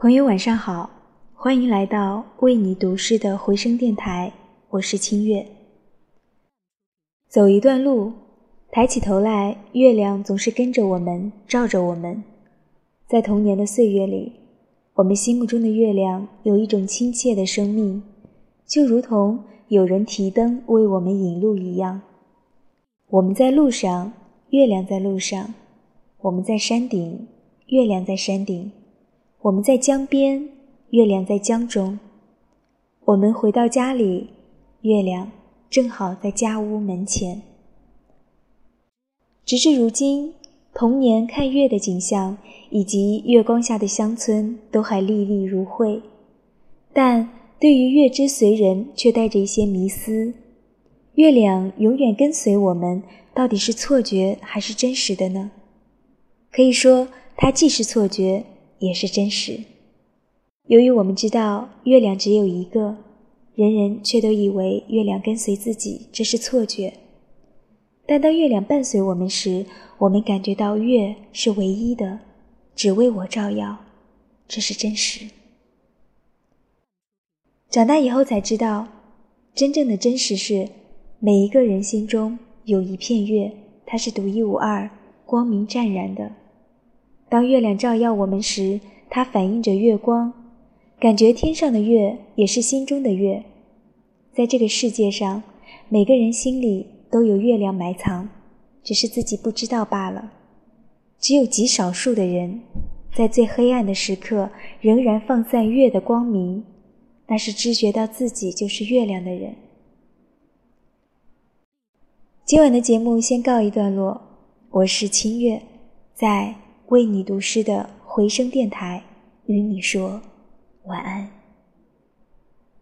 朋友晚上好，欢迎来到为你读诗的回声电台，我是清月。走一段路，抬起头来，月亮总是跟着我们，照着我们。在童年的岁月里，我们心目中的月亮有一种亲切的生命，就如同有人提灯为我们引路一样。我们在路上，月亮在路上；我们在山顶，月亮在山顶。我们在江边，月亮在江中。我们回到家里，月亮正好在家屋门前。直至如今，童年看月的景象以及月光下的乡村都还历历如绘，但对于月之随人却带着一些迷思：月亮永远跟随我们，到底是错觉还是真实的呢？可以说，它既是错觉。也是真实。由于我们知道月亮只有一个，人人却都以为月亮跟随自己，这是错觉。但当月亮伴随我们时，我们感觉到月是唯一的，只为我照耀，这是真实。长大以后才知道，真正的真实是每一个人心中有一片月，它是独一无二、光明湛然的。当月亮照耀我们时，它反映着月光，感觉天上的月也是心中的月。在这个世界上，每个人心里都有月亮埋藏，只是自己不知道罢了。只有极少数的人，在最黑暗的时刻仍然放散月的光明，那是知觉到自己就是月亮的人。今晚的节目先告一段落，我是清月，在。为你读诗的回声电台，与你说晚安。